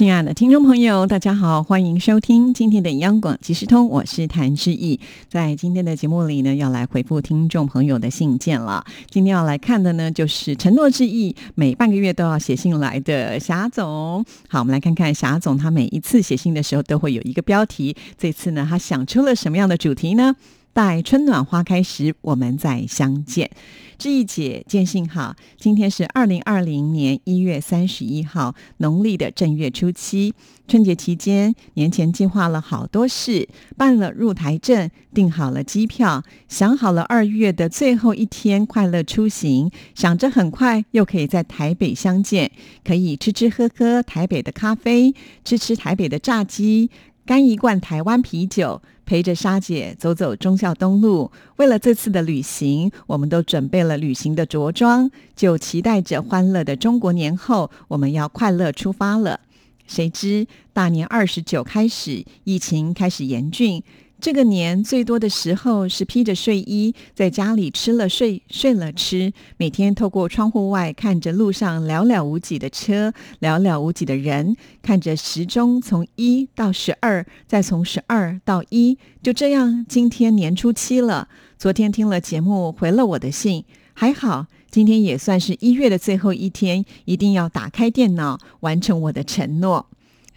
亲爱的听众朋友，大家好，欢迎收听今天的央广即时通，我是谭志毅。在今天的节目里呢，要来回复听众朋友的信件了。今天要来看的呢，就是承诺之意，每半个月都要写信来的霞总。好，我们来看看霞总他每一次写信的时候都会有一个标题。这次呢，他想出了什么样的主题呢？待春暖花开时，我们再相见。志毅姐，见信好。今天是二零二零年一月三十一号，农历的正月初七。春节期间，年前计划了好多事，办了入台证，订好了机票，想好了二月的最后一天快乐出行，想着很快又可以在台北相见，可以吃吃喝喝台北的咖啡，吃吃台北的炸鸡，干一罐台湾啤酒。陪着莎姐走走忠孝东路，为了这次的旅行，我们都准备了旅行的着装，就期待着欢乐的中国年后，我们要快乐出发了。谁知大年二十九开始，疫情开始严峻。这个年最多的时候是披着睡衣在家里吃了睡，睡了吃，每天透过窗户外看着路上寥寥无几的车，寥寥无几的人，看着时钟从一到十二，再从十二到一，就这样，今天年初七了。昨天听了节目，回了我的信，还好，今天也算是一月的最后一天，一定要打开电脑，完成我的承诺。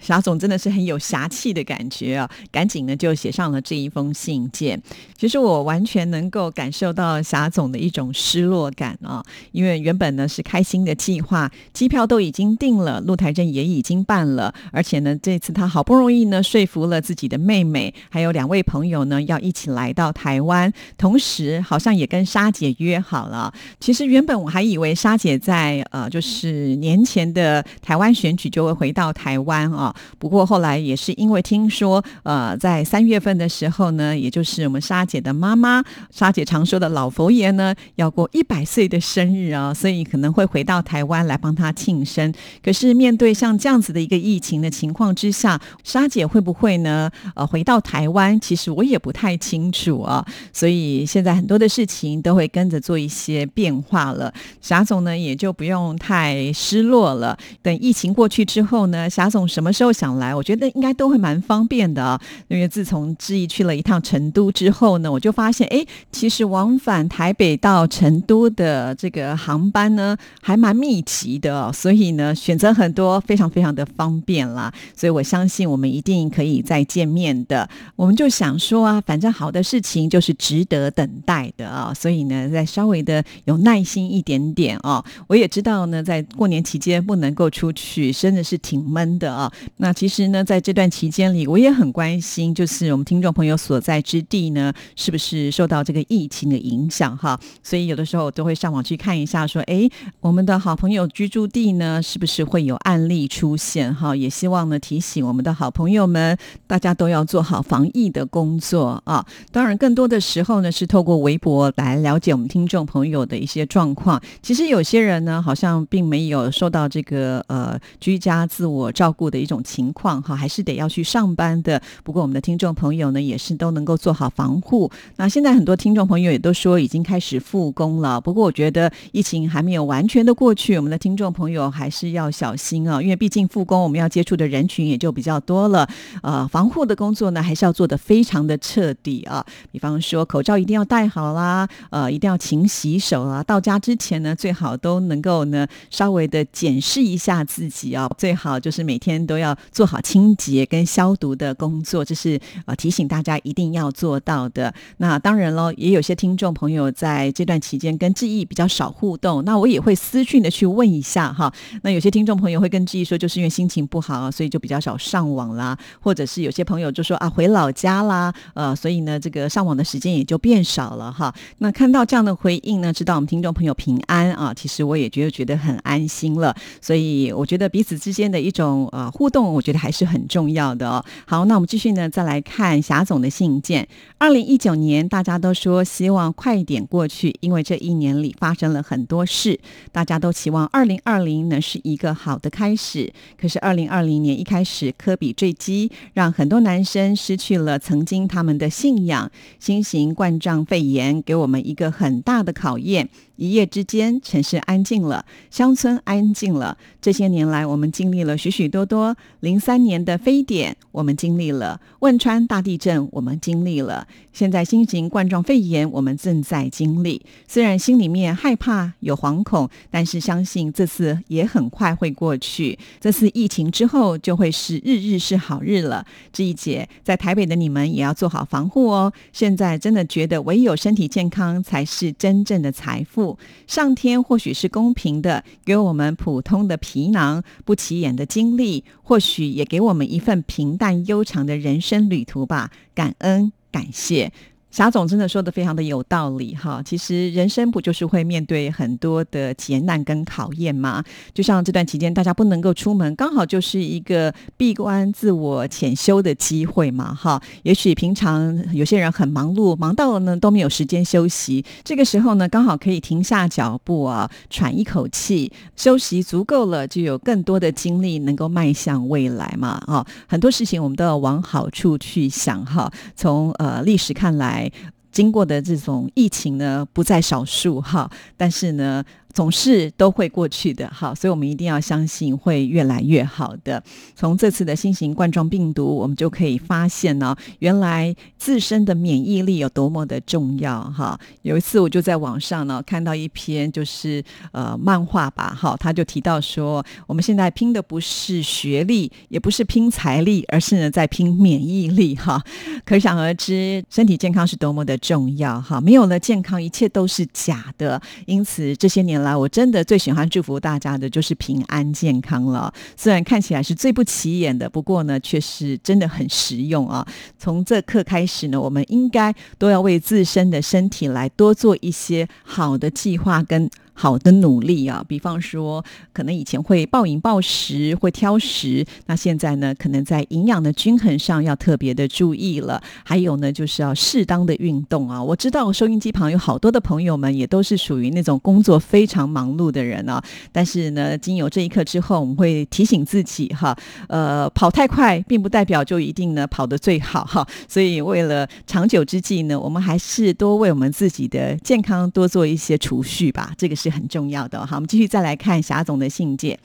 霞总真的是很有侠气的感觉啊！赶紧呢就写上了这一封信件。其实我完全能够感受到霞总的一种失落感啊，因为原本呢是开心的计划，机票都已经订了，露台证也已经办了，而且呢这次他好不容易呢说服了自己的妹妹，还有两位朋友呢要一起来到台湾，同时好像也跟莎姐约好了。其实原本我还以为莎姐在呃就是年前的台湾选举就会回到台湾啊。不过后来也是因为听说，呃，在三月份的时候呢，也就是我们莎姐的妈妈，莎姐常说的老佛爷呢，要过一百岁的生日啊，所以可能会回到台湾来帮他庆生。可是面对像这样子的一个疫情的情况之下，莎姐会不会呢？呃，回到台湾，其实我也不太清楚啊。所以现在很多的事情都会跟着做一些变化了。霞总呢，也就不用太失落了。等疫情过去之后呢，霞总什么时候？又想来，我觉得应该都会蛮方便的啊。因为自从志毅去了一趟成都之后呢，我就发现，哎，其实往返台北到成都的这个航班呢，还蛮密集的，所以呢，选择很多，非常非常的方便啦。所以我相信我们一定可以再见面的。我们就想说啊，反正好的事情就是值得等待的啊，所以呢，再稍微的有耐心一点点啊。我也知道呢，在过年期间不能够出去，真的是挺闷的啊。那其实呢，在这段期间里，我也很关心，就是我们听众朋友所在之地呢，是不是受到这个疫情的影响哈？所以有的时候都会上网去看一下，说，哎，我们的好朋友居住地呢，是不是会有案例出现哈？也希望呢，提醒我们的好朋友们，大家都要做好防疫的工作啊。当然，更多的时候呢，是透过微博来了解我们听众朋友的一些状况。其实有些人呢，好像并没有受到这个呃居家自我照顾的一种。种情况哈，还是得要去上班的。不过我们的听众朋友呢，也是都能够做好防护。那现在很多听众朋友也都说已经开始复工了。不过我觉得疫情还没有完全的过去，我们的听众朋友还是要小心啊，因为毕竟复工我们要接触的人群也就比较多了。呃，防护的工作呢，还是要做的非常的彻底啊。比方说口罩一定要戴好啦，呃，一定要勤洗手啊。到家之前呢，最好都能够呢稍微的检视一下自己啊，最好就是每天都要。要做好清洁跟消毒的工作，这是呃提醒大家一定要做到的。那当然喽，也有些听众朋友在这段期间跟志毅比较少互动，那我也会私讯的去问一下哈。那有些听众朋友会跟志毅说，就是因为心情不好，所以就比较少上网啦，或者是有些朋友就说啊回老家啦，呃，所以呢这个上网的时间也就变少了哈。那看到这样的回应呢，知道我们听众朋友平安啊，其实我也觉得觉得很安心了。所以我觉得彼此之间的一种呃互。动，我觉得还是很重要的哦。好，那我们继续呢，再来看霞总的信件。二零一九年，大家都说希望快一点过去，因为这一年里发生了很多事，大家都期望二零二零能是一个好的开始。可是二零二零年一开始，科比坠机，让很多男生失去了曾经他们的信仰。新型冠状肺炎给我们一个很大的考验。一夜之间，城市安静了，乡村安静了。这些年来，我们经历了许许多多。零三年的非典，我们经历了；汶川大地震，我们经历了；现在新型冠状肺炎，我们正在经历。虽然心里面害怕、有惶恐，但是相信这次也很快会过去。这次疫情之后，就会是日日是好日了。这一节在台北的你们也要做好防护哦。现在真的觉得，唯有身体健康才是真正的财富。上天或许是公平的，给我们普通的皮囊、不起眼的经历，或许也给我们一份平淡悠长的人生旅途吧。感恩，感谢。霞总真的说的非常的有道理哈，其实人生不就是会面对很多的劫难跟考验吗？就像这段期间大家不能够出门，刚好就是一个闭关自我潜修的机会嘛哈。也许平常有些人很忙碌，忙到了呢都没有时间休息，这个时候呢刚好可以停下脚步啊，喘一口气，休息足够了，就有更多的精力能够迈向未来嘛啊。很多事情我们都要往好处去想哈。从呃历史看来。经过的这种疫情呢，不在少数哈，但是呢。总是都会过去的，好，所以我们一定要相信会越来越好的。从这次的新型冠状病毒，我们就可以发现呢，原来自身的免疫力有多么的重要哈。有一次我就在网上呢看到一篇就是呃漫画吧，哈，他就提到说，我们现在拼的不是学历，也不是拼财力，而是呢在拼免疫力哈。可想而知，身体健康是多么的重要哈。没有了健康，一切都是假的。因此这些年。来，我真的最喜欢祝福大家的就是平安健康了。虽然看起来是最不起眼的，不过呢，却是真的很实用啊。从这刻开始呢，我们应该都要为自身的身体来多做一些好的计划跟。好的努力啊，比方说，可能以前会暴饮暴食，会挑食，那现在呢，可能在营养的均衡上要特别的注意了。还有呢，就是要适当的运动啊。我知道收音机旁有好多的朋友们也都是属于那种工作非常忙碌的人啊。但是呢，经由这一刻之后，我们会提醒自己哈，呃，跑太快并不代表就一定呢跑得最好哈。所以为了长久之计呢，我们还是多为我们自己的健康多做一些储蓄吧。这个是。很重要的。好，我们继续再来看霞总的信件。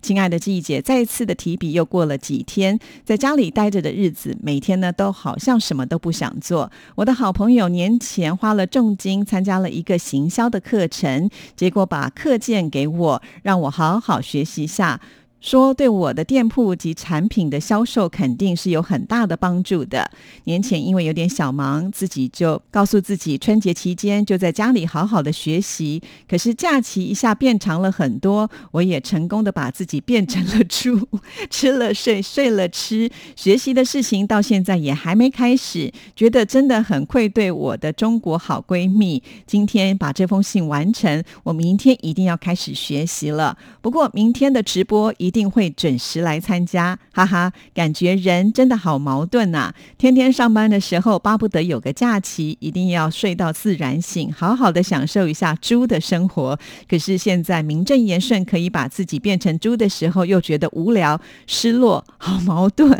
亲爱的季姐，再一次的提笔，又过了几天，在家里待着的日子，每天呢都好像什么都不想做。我的好朋友年前花了重金参加了一个行销的课程，结果把课件给我，让我好好学习一下。说对我的店铺及产品的销售肯定是有很大的帮助的。年前因为有点小忙，自己就告诉自己，春节期间就在家里好好的学习。可是假期一下变长了很多，我也成功的把自己变成了猪，吃了睡，睡了吃。学习的事情到现在也还没开始，觉得真的很愧对我的中国好闺蜜。今天把这封信完成，我明天一定要开始学习了。不过明天的直播一。一定会准时来参加，哈哈！感觉人真的好矛盾呐。天天上班的时候，巴不得有个假期，一定要睡到自然醒，好好的享受一下猪的生活。可是现在名正言顺可以把自己变成猪的时候，又觉得无聊、失落，好矛盾。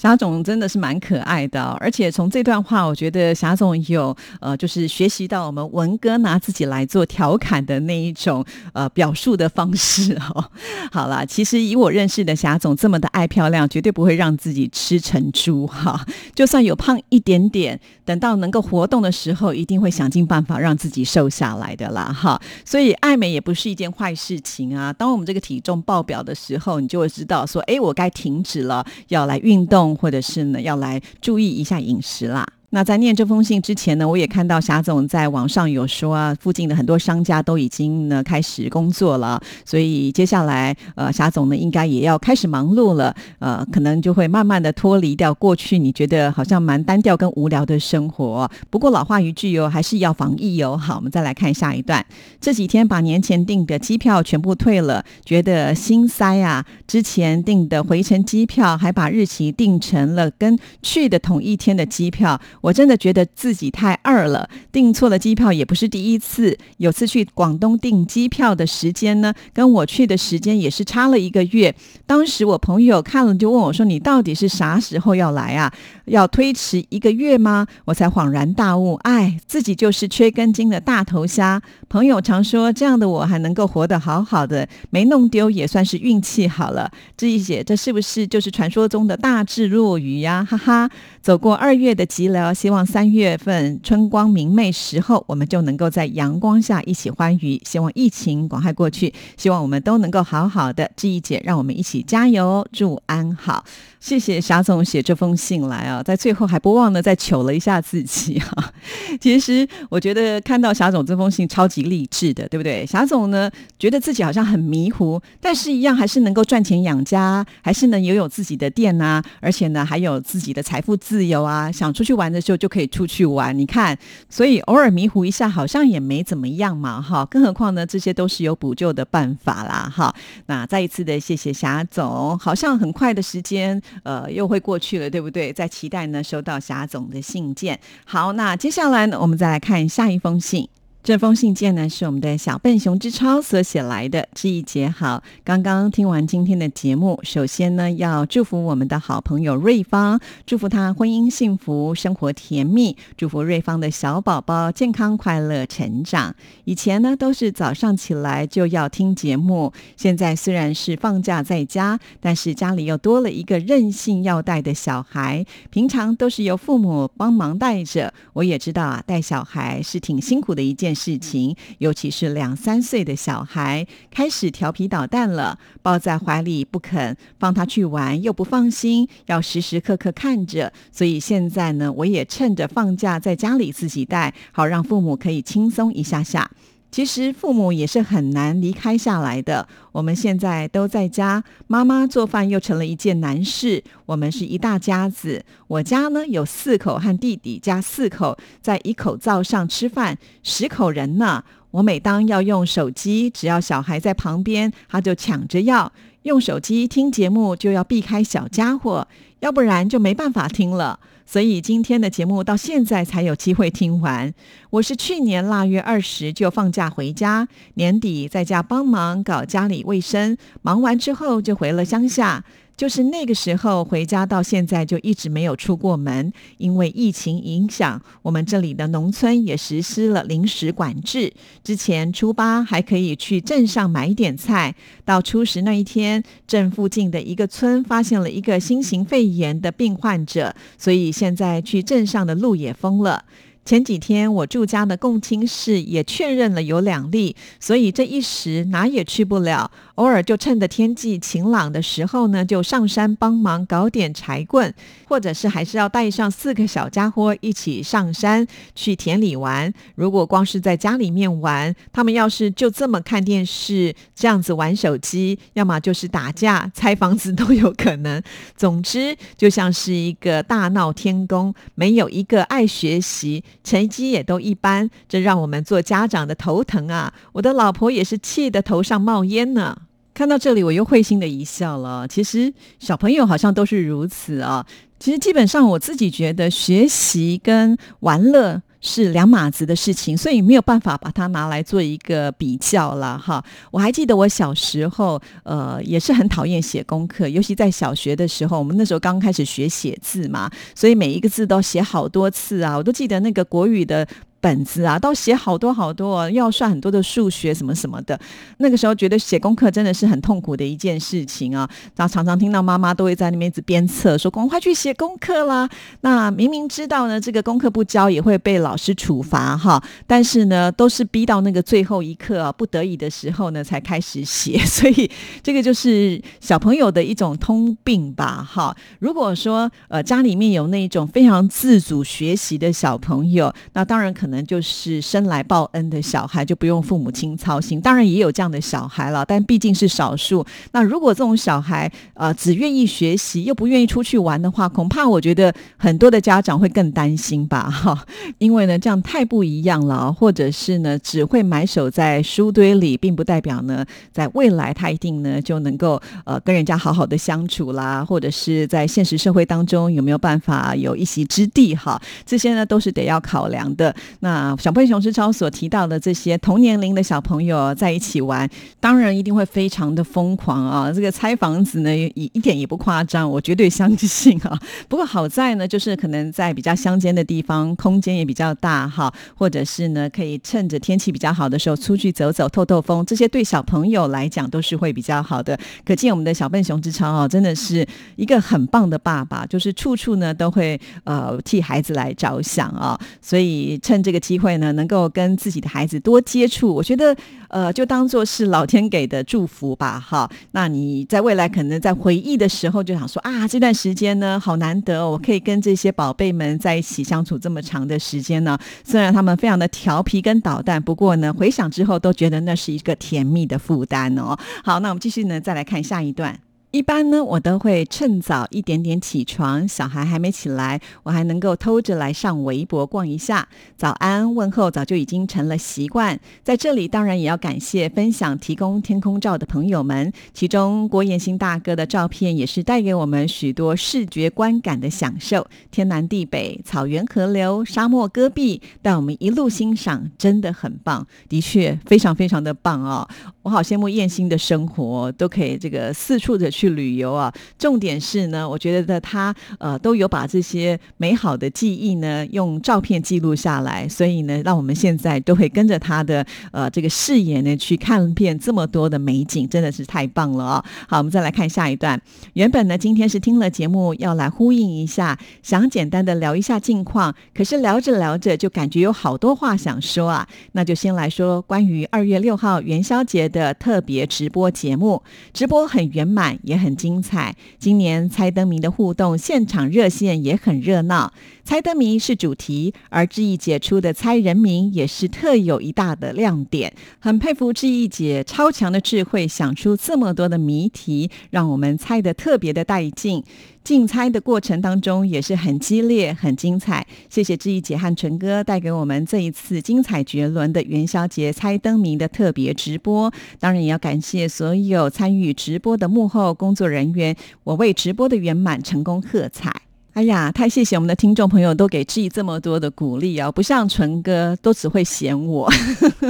霞总真的是蛮可爱的，而且从这段话，我觉得霞总有呃，就是学习到我们文哥拿自己来做调侃的那一种呃表述的方式哦。好了，其实以我认识的霞总这么的爱漂亮，绝对不会让自己吃成猪哈。就算有胖一点点，等到能够活动的时候，一定会想尽办法让自己瘦下来的啦哈。所以爱美也不是一件坏事情啊。当我们这个体重爆表的时候，你就会知道说，哎，我该停止了，要来运动。或者是呢，要来注意一下饮食啦。那在念这封信之前呢，我也看到霞总在网上有说啊，附近的很多商家都已经呢开始工作了，所以接下来呃霞总呢应该也要开始忙碌了，呃，可能就会慢慢的脱离掉过去你觉得好像蛮单调跟无聊的生活。不过老话一句哦，还是要防疫哦。好，我们再来看下一段，这几天把年前订的机票全部退了，觉得心塞啊。之前订的回程机票还把日期定成了跟去的同一天的机票。我真的觉得自己太二了，订错了机票也不是第一次。有次去广东订机票的时间呢，跟我去的时间也是差了一个月。当时我朋友看了就问我说：“你到底是啥时候要来啊？要推迟一个月吗？”我才恍然大悟，哎，自己就是缺根筋的大头虾。朋友常说这样的我还能够活得好好的，没弄丢也算是运气好了。志毅姐，这是不是就是传说中的大智若愚呀？哈哈，走过二月的寂寥。希望三月份春光明媚时候，我们就能够在阳光下一起欢愉。希望疫情赶快过去，希望我们都能够好好的。志毅姐，让我们一起加油，祝安好。谢谢霞总写这封信来啊，在最后还不忘呢再求了一下自己哈。其实我觉得看到霞总这封信超级励志的，对不对？霞总呢觉得自己好像很迷糊，但是一样还是能够赚钱养家，还是能拥有自己的店呐，而且呢还有自己的财富自由啊，想出去玩的时候就可以出去玩。你看，所以偶尔迷糊一下好像也没怎么样嘛哈。更何况呢，这些都是有补救的办法啦哈。那再一次的谢谢霞总，好像很快的时间。呃，又会过去了，对不对？在期待呢，收到霞总的信件。好，那接下来呢，我们再来看下一封信。这封信件呢，是我们的小笨熊之超所写来的。志毅姐好，刚刚听完今天的节目，首先呢，要祝福我们的好朋友瑞芳，祝福她婚姻幸福，生活甜蜜，祝福瑞芳的小宝宝健康快乐成长。以前呢，都是早上起来就要听节目，现在虽然是放假在家，但是家里又多了一个任性要带的小孩，平常都是由父母帮忙带着。我也知道啊，带小孩是挺辛苦的一件。事情，尤其是两三岁的小孩开始调皮捣蛋了，抱在怀里不肯放他去玩，又不放心，要时时刻刻看着。所以现在呢，我也趁着放假在家里自己带，好让父母可以轻松一下下。其实父母也是很难离开下来的。我们现在都在家，妈妈做饭又成了一件难事。我们是一大家子，我家呢有四口和弟弟加四口在一口灶上吃饭，十口人呢。我每当要用手机，只要小孩在旁边，他就抢着要用手机听节目，就要避开小家伙，要不然就没办法听了。所以今天的节目到现在才有机会听完。我是去年腊月二十就放假回家，年底在家帮忙搞家里卫生，忙完之后就回了乡下。就是那个时候回家到现在就一直没有出过门，因为疫情影响，我们这里的农村也实施了临时管制。之前初八还可以去镇上买点菜，到初十那一天，镇附近的一个村发现了一个新型肺炎的病患者，所以现在去镇上的路也封了。前几天我住家的共亲室也确认了有两例，所以这一时哪也去不了。偶尔就趁着天气晴朗的时候呢，就上山帮忙搞点柴棍，或者是还是要带上四个小家伙一起上山去田里玩。如果光是在家里面玩，他们要是就这么看电视这样子玩手机，要么就是打架、拆房子都有可能。总之，就像是一个大闹天宫，没有一个爱学习，成绩也都一般，这让我们做家长的头疼啊！我的老婆也是气得头上冒烟呢。看到这里，我又会心的一笑了。其实小朋友好像都是如此啊。其实基本上，我自己觉得学习跟玩乐。是两码子的事情，所以没有办法把它拿来做一个比较了哈。我还记得我小时候，呃，也是很讨厌写功课，尤其在小学的时候，我们那时候刚开始学写字嘛，所以每一个字都写好多次啊。我都记得那个国语的本子啊，都写好多好多，要算很多的数学什么什么的。那个时候觉得写功课真的是很痛苦的一件事情啊，然后常常听到妈妈都会在那边一直鞭策，说赶快去写功课啦。那明明知道呢，这个功课不交也会被老师处罚哈，但是呢，都是逼到那个最后一刻啊，不得已的时候呢，才开始写。所以这个就是小朋友的一种通病吧哈。如果说呃家里面有那种非常自主学习的小朋友，那当然可可能就是生来报恩的小孩，就不用父母亲操心。当然也有这样的小孩了，但毕竟是少数。那如果这种小孩呃只愿意学习，又不愿意出去玩的话，恐怕我觉得很多的家长会更担心吧哈。因为呢这样太不一样了，或者是呢只会埋首在书堆里，并不代表呢在未来他一定呢就能够呃跟人家好好的相处啦，或者是在现实社会当中有没有办法有一席之地哈。这些呢都是得要考量的。那小笨熊之超所提到的这些同年龄的小朋友在一起玩，当然一定会非常的疯狂啊！这个拆房子呢，一一点也不夸张，我绝对相信啊。不过好在呢，就是可能在比较乡间的地方，空间也比较大哈，或者是呢，可以趁着天气比较好的时候出去走走、透透风，这些对小朋友来讲都是会比较好的。可见我们的小笨熊之超啊，真的是一个很棒的爸爸，就是处处呢都会呃替孩子来着想啊，所以趁着这个机会呢，能够跟自己的孩子多接触，我觉得呃，就当做是老天给的祝福吧，哈。那你在未来可能在回忆的时候，就想说啊，这段时间呢，好难得，哦我可以跟这些宝贝们在一起相处这么长的时间呢。虽然他们非常的调皮跟捣蛋，不过呢，回想之后都觉得那是一个甜蜜的负担哦。好，那我们继续呢，再来看下一段。一般呢，我都会趁早一点点起床，小孩还没起来，我还能够偷着来上微博逛一下，早安问候早就已经成了习惯。在这里，当然也要感谢分享提供天空照的朋友们，其中郭彦新大哥的照片也是带给我们许多视觉观感的享受，天南地北、草原河流、沙漠戈壁，带我们一路欣赏，真的很棒，的确非常非常的棒哦。我好羡慕燕心的生活，都可以这个四处的去旅游啊。重点是呢，我觉得他呃都有把这些美好的记忆呢用照片记录下来，所以呢，让我们现在都会跟着他的呃这个视野呢去看遍这么多的美景，真的是太棒了哦。好，我们再来看下一段。原本呢，今天是听了节目要来呼应一下，想简单的聊一下近况，可是聊着聊着就感觉有好多话想说啊，那就先来说关于二月六号元宵节。的特别直播节目，直播很圆满，也很精彩。今年猜灯谜的互动现场热线也很热闹。猜灯谜是主题，而志毅姐出的猜人名也是特有一大的亮点。很佩服志毅姐超强的智慧，想出这么多的谜题，让我们猜的特别的带劲。竞猜的过程当中也是很激烈、很精彩。谢谢志毅姐和纯哥带给我们这一次精彩绝伦的元宵节猜灯谜的特别直播。当然也要感谢所有参与直播的幕后工作人员，我为直播的圆满成功喝彩。哎呀，太谢谢我们的听众朋友都给志毅这么多的鼓励啊！不像纯哥都只会嫌我，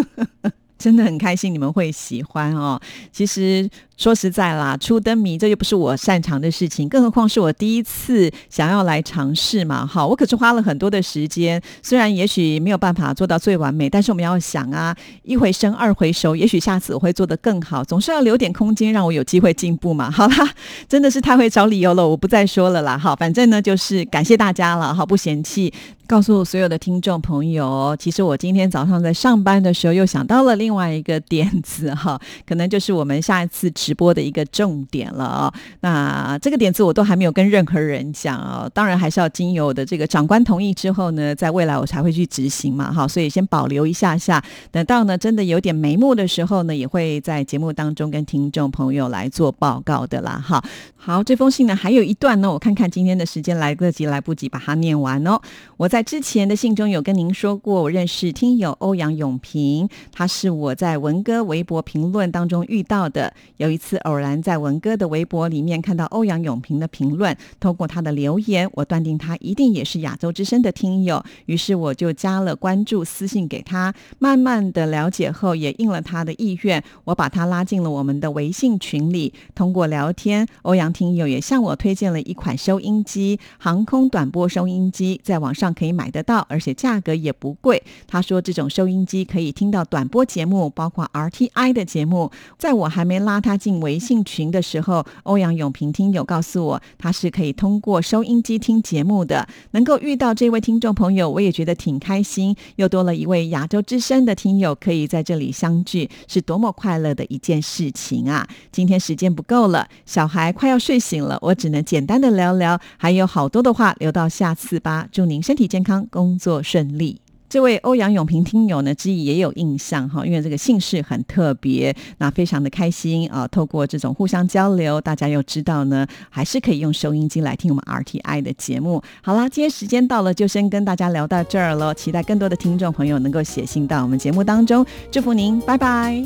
真的很开心你们会喜欢哦。其实。说实在啦，出灯谜这又不是我擅长的事情，更何况是我第一次想要来尝试嘛。好，我可是花了很多的时间，虽然也许没有办法做到最完美，但是我们要想啊，一回生二回熟，也许下次我会做得更好，总是要留点空间让我有机会进步嘛。好啦，真的是太会找理由了，我不再说了啦。好，反正呢就是感谢大家了，好不嫌弃，告诉所有的听众朋友，其实我今天早上在上班的时候又想到了另外一个点子哈，可能就是我们下一次直播的一个重点了啊，那这个点子我都还没有跟任何人讲啊，当然还是要经由我的这个长官同意之后呢，在未来我才会去执行嘛，哈，所以先保留一下下，等到呢真的有点眉目的时候呢，也会在节目当中跟听众朋友来做报告的啦，哈。好，这封信呢还有一段呢，我看看今天的时间来得及来不及把它念完哦。我在之前的信中有跟您说过，我认识听友欧阳永平，他是我在文哥微博评论当中遇到的，有一。次偶然在文哥的微博里面看到欧阳永平的评论，通过他的留言，我断定他一定也是亚洲之声的听友，于是我就加了关注，私信给他。慢慢的了解后，也应了他的意愿，我把他拉进了我们的微信群里。通过聊天，欧阳听友也向我推荐了一款收音机——航空短波收音机，在网上可以买得到，而且价格也不贵。他说这种收音机可以听到短波节目，包括 RTI 的节目。在我还没拉他进微信群的时候，欧阳永平听友告诉我，他是可以通过收音机听节目的。能够遇到这位听众朋友，我也觉得挺开心，又多了一位亚洲之声的听友可以在这里相聚，是多么快乐的一件事情啊！今天时间不够了，小孩快要睡醒了，我只能简单的聊聊，还有好多的话留到下次吧。祝您身体健健康，工作顺利。这位欧阳永平听友呢，之意也有印象哈，因为这个姓氏很特别，那非常的开心啊。透过这种互相交流，大家又知道呢，还是可以用收音机来听我们 RTI 的节目。好啦，今天时间到了，就先跟大家聊到这儿了。期待更多的听众朋友能够写信到我们节目当中，祝福您，拜拜。